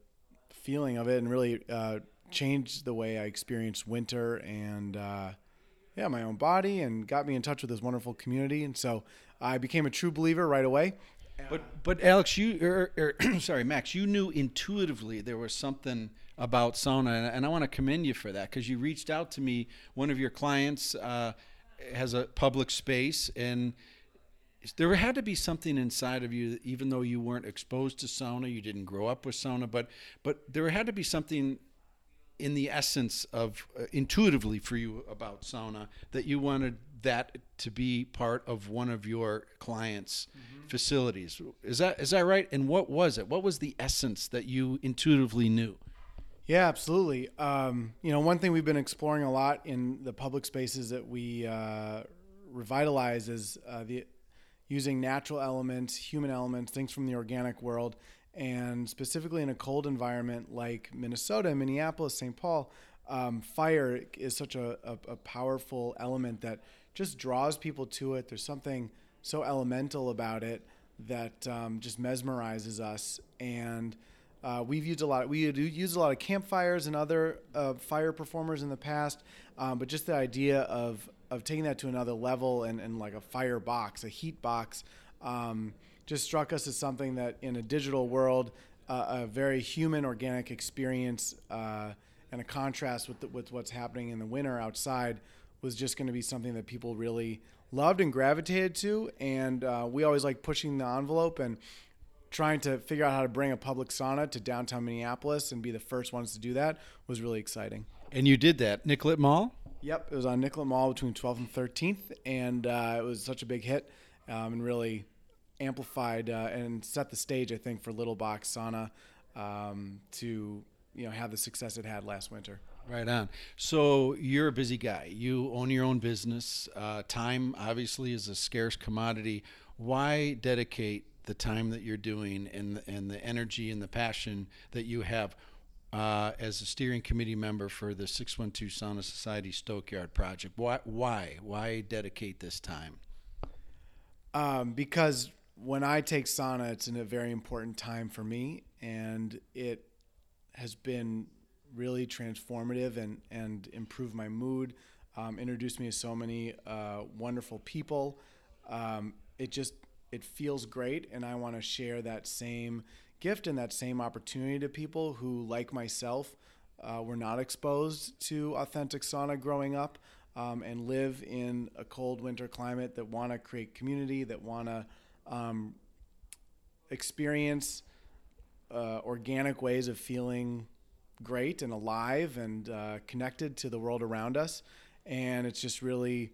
feeling of it, and really uh, changed the way I experienced winter and uh, yeah, my own body, and got me in touch with this wonderful community. And so I became a true believer right away. But but Alex, you or, or sorry, Max, you knew intuitively there was something about sauna, and, and I want to commend you for that because you reached out to me. One of your clients uh, has a public space, and there had to be something inside of you, even though you weren't exposed to sauna, you didn't grow up with sauna, but but there had to be something in the essence of uh, intuitively for you about sauna that you wanted that to be part of one of your clients' mm-hmm. facilities. Is that is that right? And what was it? What was the essence that you intuitively knew? Yeah, absolutely. Um, you know, one thing we've been exploring a lot in the public spaces that we uh, revitalize is uh, the using natural elements, human elements, things from the organic world, and specifically in a cold environment like Minnesota, Minneapolis, St. Paul. Um, fire is such a, a, a powerful element that just draws people to it. There's something so elemental about it that um, just mesmerizes us and uh, we've used a lot. We used a lot of campfires and other uh, fire performers in the past, um, but just the idea of of taking that to another level and, and like a fire box, a heat box, um, just struck us as something that in a digital world, uh, a very human, organic experience, uh, and a contrast with the, with what's happening in the winter outside was just going to be something that people really loved and gravitated to. And uh, we always like pushing the envelope and trying to figure out how to bring a public sauna to downtown Minneapolis and be the first ones to do that was really exciting. And you did that, Nicollet Mall. Yep, it was on Nicollet Mall between 12th and 13th, and uh, it was such a big hit um, and really amplified uh, and set the stage, I think, for Little Box Sauna um, to you know have the success it had last winter. Right on. So you're a busy guy. You own your own business. Uh, time obviously is a scarce commodity. Why dedicate the time that you're doing and and the energy and the passion that you have uh, as a steering committee member for the 612 Sauna Society Stokeyard project. Why why why dedicate this time? Um, because when I take sauna, it's in a very important time for me, and it has been really transformative and and improved my mood. Um, introduced me to so many uh, wonderful people. Um, it just it feels great and I want to share that same gift and that same opportunity to people who, like myself, uh, were not exposed to authentic sauna growing up um, and live in a cold winter climate that want to create community, that want to um, experience uh, organic ways of feeling great and alive and uh, connected to the world around us. And it's just really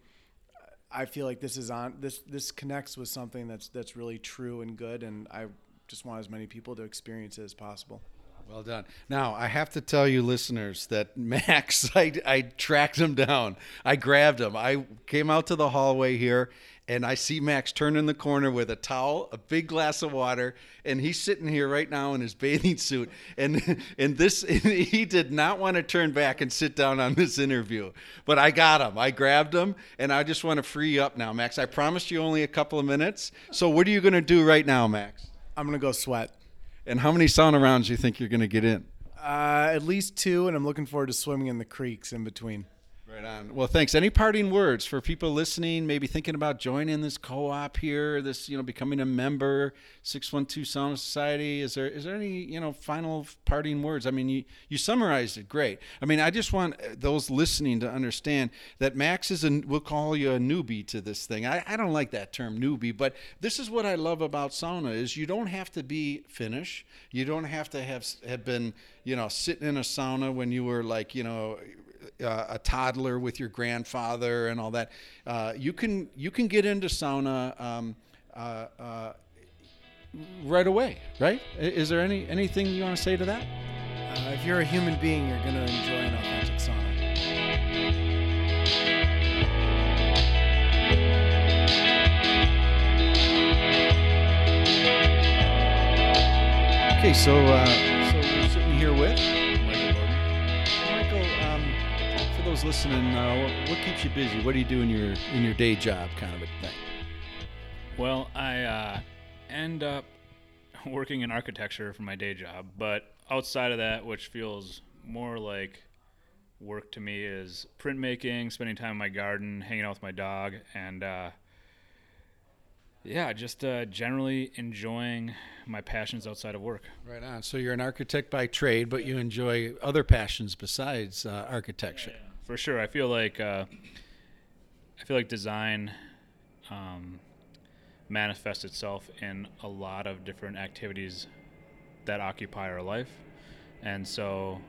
I feel like this is on this this connects with something that's that's really true and good, and I just want as many people to experience it as possible. Well done. Now, I have to tell you, listeners, that Max, I, I tracked him down. I grabbed him. I came out to the hallway here, and I see Max turn in the corner with a towel, a big glass of water, and he's sitting here right now in his bathing suit. And and this he did not want to turn back and sit down on this interview, but I got him. I grabbed him, and I just want to free you up now, Max. I promised you only a couple of minutes. So what are you going to do right now, Max? I'm going to go sweat. And how many sauna rounds do you think you're going to get in? Uh, at least two, and I'm looking forward to swimming in the creeks in between. Right on. Well, thanks. Any parting words for people listening, maybe thinking about joining this co-op here, this you know, becoming a member, six one two Sauna Society? Is there is there any you know final parting words? I mean, you you summarized it great. I mean, I just want uh, those listening to understand that Max is a we'll call you a newbie to this thing. I, I don't like that term newbie, but this is what I love about sauna is you don't have to be Finnish. You don't have to have have been you know sitting in a sauna when you were like you know uh, a toddler with your grandfather and all that. Uh, you can you can get into sauna um, uh, uh right away, right? Is there any anything you want to say to that? Uh, if you're a human being, you're going to enjoy an authentic sauna. Okay, so uh, so we're sitting here with those listening, uh, what, what, keeps you busy? What do you do in your in your day job, kind of a thing? Well, I uh, end up working in architecture for my day job, but outside of that, which feels more like work to me, is printmaking, spending time in my garden, hanging out with my dog, and uh, yeah, just uh, generally enjoying my passions outside of work. Right on. So you're an architect by trade, but you enjoy other passions besides uh, architecture. Yeah, yeah. For sure, I feel like uh, I feel like design um, manifests itself in a lot of different activities that occupy our life, and so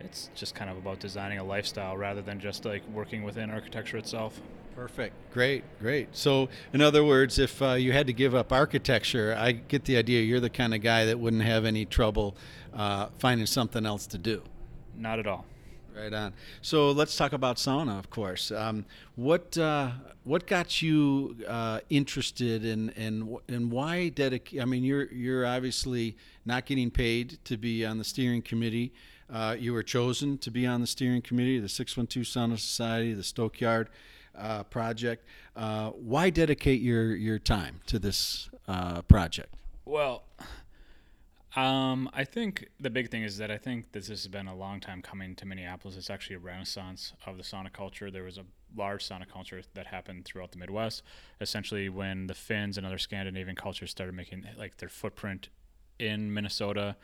it's just kind of about designing a lifestyle rather than just like working within architecture itself. Perfect. Great, great. So, in other words, if uh, you had to give up architecture, I get the idea you're the kind of guy that wouldn't have any trouble uh, finding something else to do. Not at all. Right on. So let's talk about sauna, of course. Um, what uh, what got you uh, interested in and and why dedicate? I mean, you're you're obviously not getting paid to be on the steering committee. Uh, you were chosen to be on the steering committee, the 612 Sauna Society, the Stokeyard uh, project. Uh, why dedicate your your time to this uh, project? Well, um, I think the big thing is that I think this has been a long time coming to Minneapolis. It's actually a renaissance of the sauna culture. There was a large sauna culture that happened throughout the Midwest. Essentially, when the Finns and other Scandinavian cultures started making like their footprint in Minnesota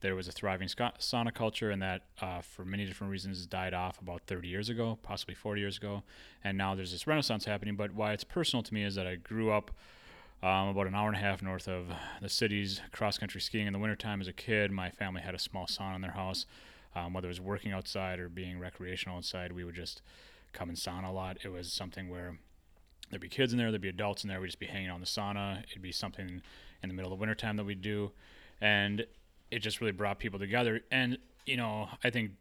there was a thriving sauna culture, and that uh, for many different reasons died off about 30 years ago, possibly 40 years ago. And now there's this renaissance happening. But why it's personal to me is that I grew up um, about an hour and a half north of the cities, cross country skiing in the wintertime as a kid. My family had a small sauna in their house. Um, whether it was working outside or being recreational outside, we would just come and sauna a lot. It was something where there'd be kids in there, there'd be adults in there, we'd just be hanging out in the sauna. It'd be something in the middle of the wintertime that we'd do. And it just really brought people together. And you know, I think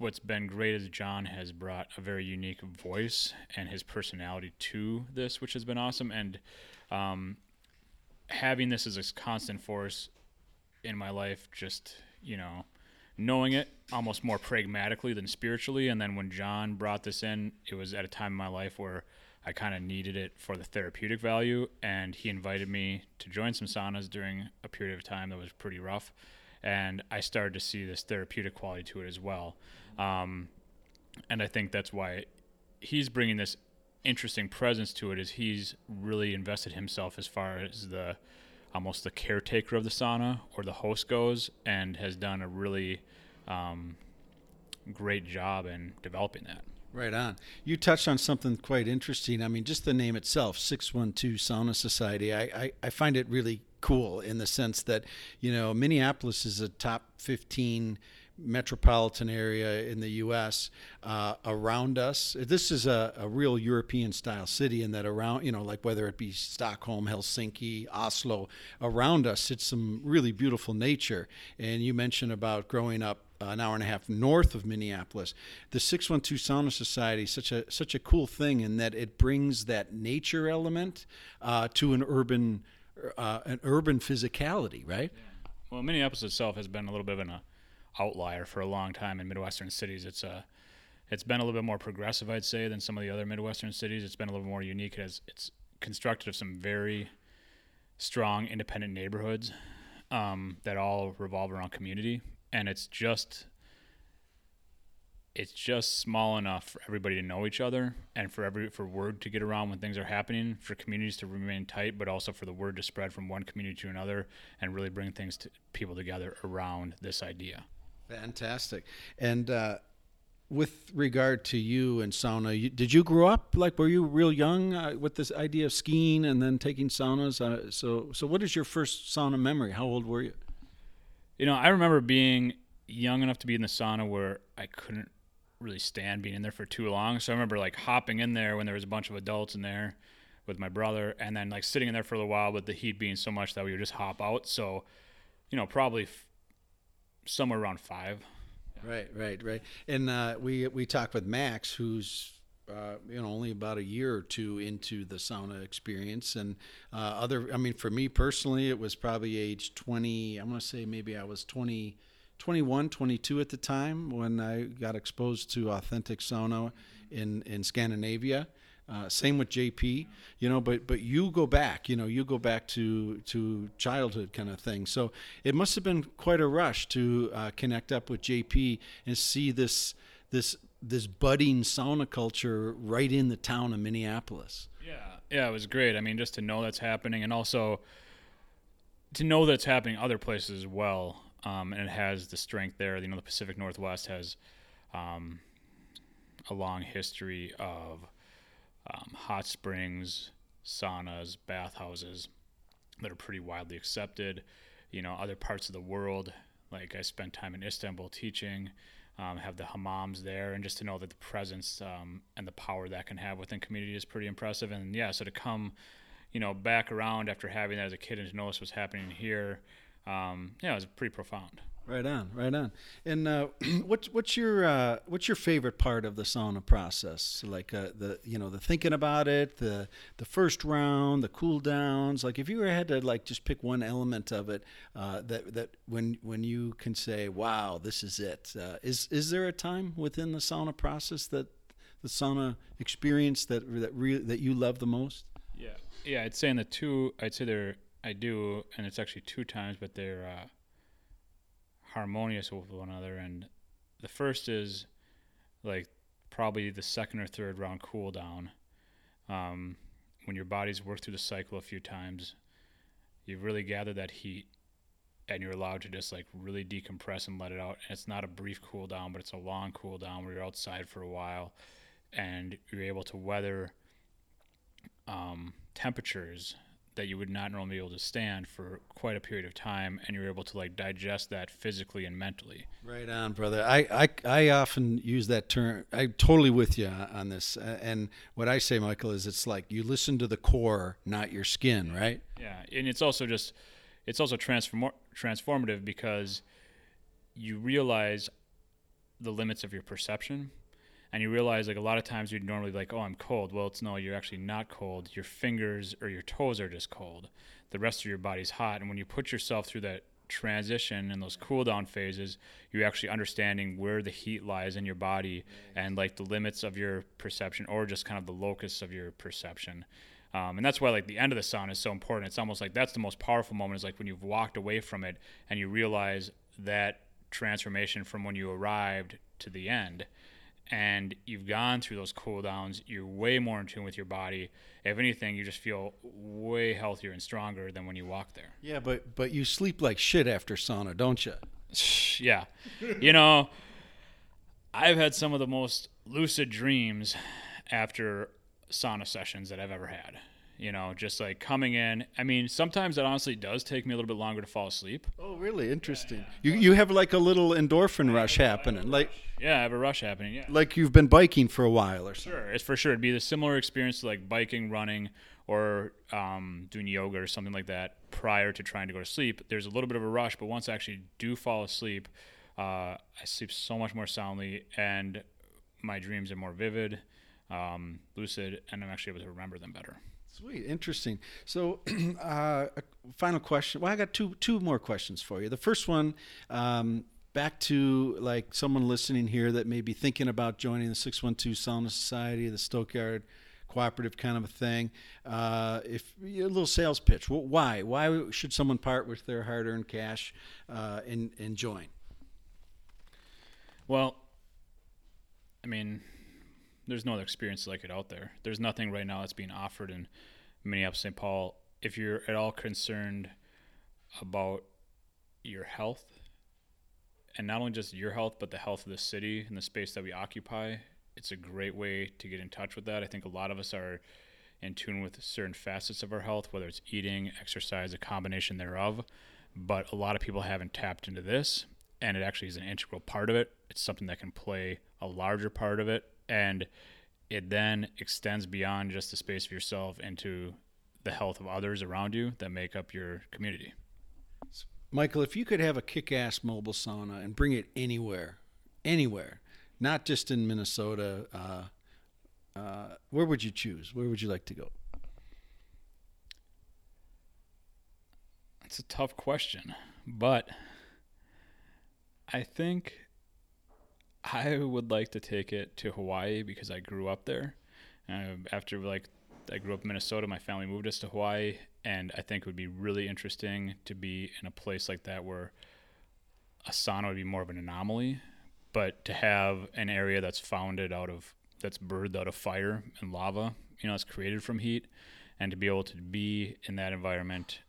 what's been great is John has brought a very unique voice and his personality to this, which has been awesome. And um, having this as a constant force in my life, just you know, knowing it almost more pragmatically than spiritually. And then when John brought this in, it was at a time in my life where I kind of needed it for the therapeutic value, and he invited me to join some saunas during a period of time that was pretty rough, and I started to see this therapeutic quality to it as well, um, and I think that's why he's bringing this interesting presence to it. Is he's really invested himself as far as the almost the caretaker of the sauna or the host goes, and has done a really um, great job in developing that. Right on. You touched on something quite interesting. I mean, just the name itself, 612 Sauna Society, I, I, I, find it really cool in the sense that, you know, Minneapolis is a top 15 metropolitan area in the U.S. Uh, around us. This is a, a real European style city in that around, you know, like whether it be Stockholm, Helsinki, Oslo, around us, it's some really beautiful nature. And you mentioned about growing up an hour and a half north of Minneapolis. The 612 Sauna Society is such a such a cool thing in that it brings that nature element uh, to an urban uh, an urban physicality, right? Well, Minneapolis itself has been a little bit of an uh, outlier for a long time in Midwestern cities. It's a uh, it's been a little bit more progressive, I'd say, than some of the other Midwestern cities. It's been a little more unique. It has, it's constructed of some very strong independent neighborhoods um, that all revolve around community and it's just it's just small enough for everybody to know each other and for every for word to get around when things are happening for communities to remain tight but also for the word to spread from one community to another and really bring things to people together around this idea. Fantastic. And uh, with regard to you and sauna you, did you grow up like were you real young uh, with this idea of skiing and then taking saunas? Uh, so so what is your first sauna memory? How old were you? You know, I remember being young enough to be in the sauna where I couldn't really stand being in there for too long. So I remember like hopping in there when there was a bunch of adults in there with my brother, and then like sitting in there for a little while with the heat being so much that we would just hop out. So, you know, probably f- somewhere around five. Right, right, right. And uh, we we talked with Max, who's uh, you know only about a year or two into the sauna experience and uh, other i mean for me personally it was probably age 20 i'm going to say maybe i was 20 21, 22 at the time when I got exposed to authentic sauna in in Scandinavia. Uh, same with JP, you know, but but you go back, you know, you go back to to childhood kind of thing. So it must have been quite a rush to uh, connect up with JP and see this this this budding sauna culture right in the town of Minneapolis. Yeah, yeah, it was great. I mean, just to know that's happening, and also to know that's happening other places as well, um, and it has the strength there. You know, the Pacific Northwest has um, a long history of um, hot springs, saunas, bathhouses that are pretty widely accepted. You know, other parts of the world, like I spent time in Istanbul teaching, um, have the hammams there, and just to know that the presence um, and the power that can have within community is pretty impressive. And yeah, so to come, you know, back around after having that as a kid and to notice what's happening here, um, yeah, it was pretty profound. Right on, right on. And uh, what's what's your uh, what's your favorite part of the sauna process? Like uh, the you know the thinking about it, the the first round, the cool downs. Like if you had to like just pick one element of it uh, that that when when you can say, "Wow, this is it." Uh, is is there a time within the sauna process that the sauna experience that that re- that you love the most? Yeah, yeah. I'd say in the two, I'd say there I do, and it's actually two times, but they're uh, harmonious with one another. And the first is like probably the second or third round cool down. Um, when your body's worked through the cycle a few times, you've really gathered that heat and you're allowed to just like really decompress and let it out. And it's not a brief cool down, but it's a long cool down where you're outside for a while and you're able to weather um, temperatures that you would not normally be able to stand for quite a period of time and you're able to like digest that physically and mentally. Right on brother. I i, I often use that term i'm totally with you on this. And what i say michael is it's like you listen to the core not your skin right? Yeah and it's also just it's also transform transformative because you realize the limits of your perception and you realize like a lot of times you'd normally like oh i'm cold. Well it's no you're actually not cold. Your fingers or your toes are just cold. The rest of your body's hot. And when you put yourself through that transition and those cool down phases you're actually understanding where the heat lies in your body and like the limits of your perception or just kind of the locus of your perception. Um, and that's why like the end of the sauna is so important. It's almost like that's the most powerful moment is like when you've walked away from it and you realize that transformation from when you arrived to the end and you've gone through those cool downs, you're way more in tune with your body. If anything, you just feel way healthier and stronger than when you walk there. Yeah, but but you sleep like shit after sauna, don't you? yeah. you know, I've had some of the most lucid dreams after sauna sessions that I've ever had you know, just like coming in. I mean, sometimes it honestly does take me a little bit longer to fall asleep. Oh, really? Interesting. Yeah, yeah. You you have like a little endorphin rush happening, like yeah, I have a rush happening. Yeah, like you've been biking for a while or something. Sure, it's for sure. It'd be the similar experience to like biking, running, or um, doing yoga or something like that prior to trying to go to sleep. There's a little bit of a rush, but once I actually do fall asleep, uh, I sleep so much more soundly, and my dreams are more vivid, um, lucid, and I'm actually able to remember them better. Sweet, interesting. So, uh, final question. Well, I got two two more questions for you. The first one, um, back to like someone listening here that may be thinking about joining the Six One Two Sauna Society, the Stokeyard cooperative kind of a thing. Uh, if a little sales pitch, why why should someone part with their hard earned cash uh, and and join? Well, I mean, there's no other experience like it out there. There's nothing right now that's being offered in Minneapolis, St. Paul. If you're at all concerned about your health, and not only just your health, but the health of the city and the space that we occupy, it's a great way to get in touch with that. I think a lot of us are in tune with certain facets of our health, whether it's eating, exercise, a combination thereof. But a lot of people haven't tapped into this, and it actually is an integral part of it. It's something that can play a larger part of it and it then extends beyond just the space of yourself into the health of others around you that make up your community. Michael, if you could have a kick-ass mobile sauna and bring it anywhere, anywhere, not just in Minnesota, uh, uh, where would you choose? Where would you like to go? It's a tough question, but I think I would like to take it to Hawaii because I grew up there. Uh, after like I grew up in Minnesota, my family moved us to Hawaii, and I think it would be really interesting to be in a place like that where a sauna would be more of an anomaly, but to have an area that's founded out of that's birthed out of fire and lava, you know, it's created from heat, and to be able to be in that environment,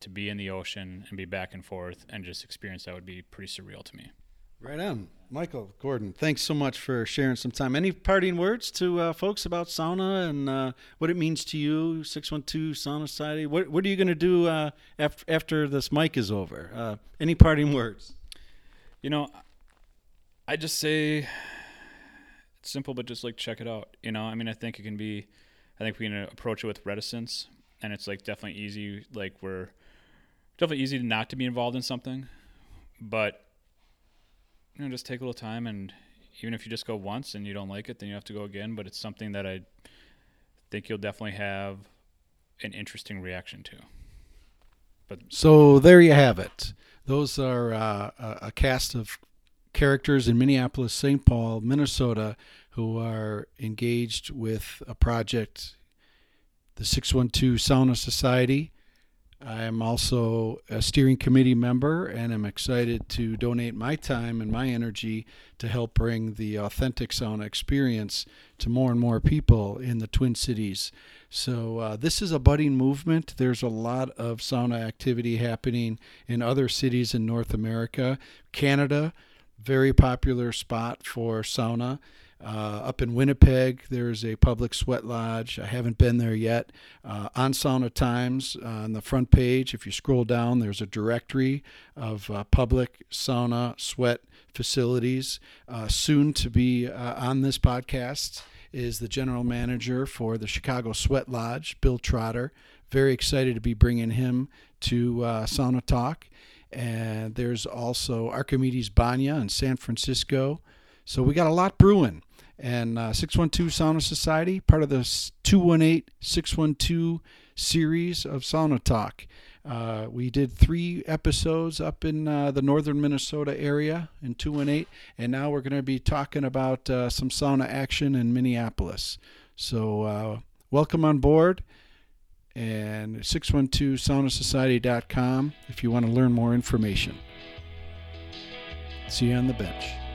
to be in the ocean and be back and forth and just experience that would be pretty surreal to me. Right on. Michael Gordon, thanks so much for sharing some time. Any parting words to uh, folks about sauna and uh, what it means to you, 612 Sauna Society? What, what are you going to do uh, after, after this mic is over? Uh, any parting words? You know, I just say it's simple, but just like check it out. You know, I mean, I think it can be, I think we can approach it with reticence, and it's like definitely easy. Like we're definitely easy not to be involved in something, but you know, just take a little time, and even if you just go once and you don't like it, then you have to go again. But it's something that I think you'll definitely have an interesting reaction to. But so there you have it. Those are uh, a cast of characters in Minneapolis, St. Paul, Minnesota, who are engaged with a project, the 612 Sauna Society. I'm also a steering committee member, and I'm excited to donate my time and my energy to help bring the authentic sauna experience to more and more people in the Twin Cities. So, uh, this is a budding movement. There's a lot of sauna activity happening in other cities in North America. Canada, very popular spot for sauna. Uh, up in Winnipeg, there's a public sweat lodge. I haven't been there yet. Uh, on Sauna Times, uh, on the front page, if you scroll down, there's a directory of uh, public sauna sweat facilities. Uh, soon to be uh, on this podcast is the general manager for the Chicago Sweat Lodge, Bill Trotter. Very excited to be bringing him to Sauna Talk. And there's also Archimedes Banya in San Francisco. So we got a lot brewing and uh, 612 Sauna Society, part of the 218 612 series of Sauna Talk. Uh, we did three episodes up in uh, the northern Minnesota area in 218, and now we're going to be talking about uh, some sauna action in Minneapolis. So, uh, welcome on board and 612saunasociety.com if you want to learn more information. See you on the bench.